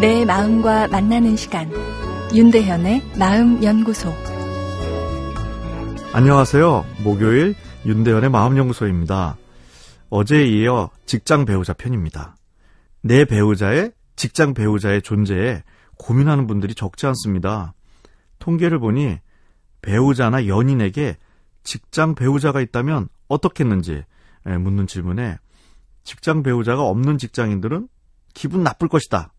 내 마음과 만나는 시간 윤대현의 마음연구소 안녕하세요. 목요일 윤대현의 마음연구소입니다. 어제에 이어 직장 배우자 편입니다. 내 배우자의 직장 배우자의 존재에 고민하는 분들이 적지 않습니다. 통계를 보니 배우자나 연인에게 직장 배우자가 있다면 어떻겠는지 묻는 질문에 직장 배우자가 없는 직장인들은 기분 나쁠 것이다.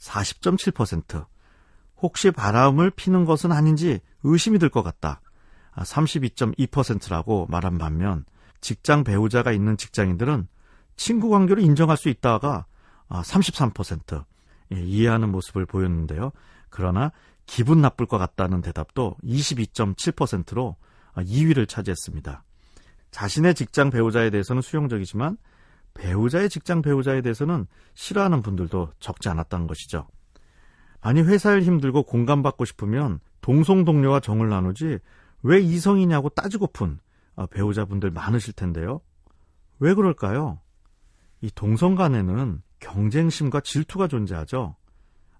40.7%. 혹시 바람을 피는 것은 아닌지 의심이 들 것 같다. 32.2%라고 말한 반면 직장 배우자가 있는 직장인들은 친구 관계로 인정할 수 있다가 33% 예, 이해하는 모습을 보였는데요. 그러나 기분 나쁠 것 같다는 대답도 22.7%로 2위를 차지했습니다. 자신의 직장 배우자에 대해서는 수용적이지만 배우자의 직장 배우자에 대해서는 싫어하는 분들도 적지 않았다는 것이죠. 아니 회사일 힘들고 공감받고 싶으면 동성 동료와 정을 나누지 왜 이성이냐고 따지고픈 아, 배우자분들 많으실 텐데요. 왜 그럴까요? 이 동성 간에는 경쟁심과 질투가 존재하죠.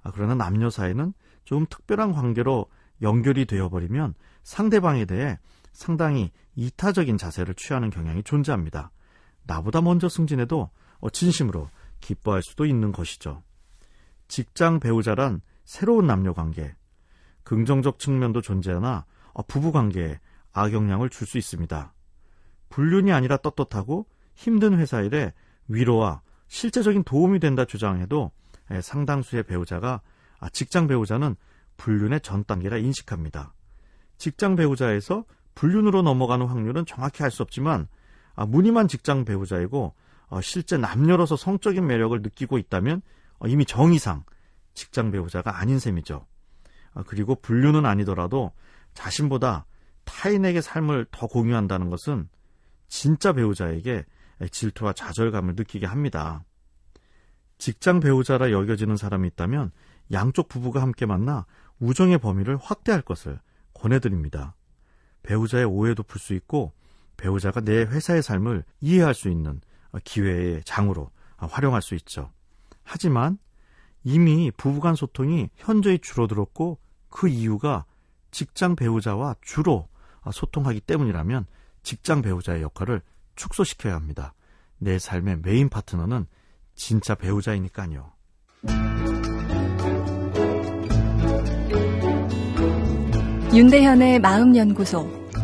아, 그러나 남녀 사이는 좀 특별한 관계로 연결이 되어버리면 상대방에 대해 상당히 이타적인 자세를 취하는 경향이 존재합니다. 나보다 먼저 승진해도 어, 진심으로 기뻐할 수도 있는 것이죠. 직장 배우자란 새로운 남녀 관계, 긍정적 측면도 존재하나 어, 부부 관계에 악영향을 줄 수 있습니다. 불륜이 아니라 떳떳하고 힘든 회사 일에 위로와 실제적인 도움이 된다 주장해도 상당수의 배우자가 아, 직장 배우자는 불륜의 전 단계라 인식합니다. 직장 배우자에서 불륜으로 넘어가는 확률은 정확히 알 수 없지만 아, 무늬만 직장 배우자이고 어, 실제 남녀로서 성적인 매력을 느끼고 있다면 어, 이미 정의상 직장 배우자가 아닌 셈이죠. 아, 그리고 불륜은 아니더라도 자신보다 타인에게 삶을 더 공유한다는 것은 진짜 배우자에게 질투와 좌절감을 느끼게 합니다. 직장 배우자라 여겨지는 사람이 있다면 양쪽 부부가 함께 만나 우정의 범위를 확대할 것을 권해드립니다. 배우자의 오해도 풀 수 있고 배우자가 내 회사의 삶을 이해할 수 있는 기회의 장으로 활용할 수 있죠. 하지만 이미 부부간 소통이 현저히 줄어들었고 그 이유가 직장 배우자와 주로 소통하기 때문이라면 직장 배우자의 역할을 축소시켜야 합니다. 내 삶의 메인 파트너는 진짜 배우자이니까요. 윤대현의 마음연구소.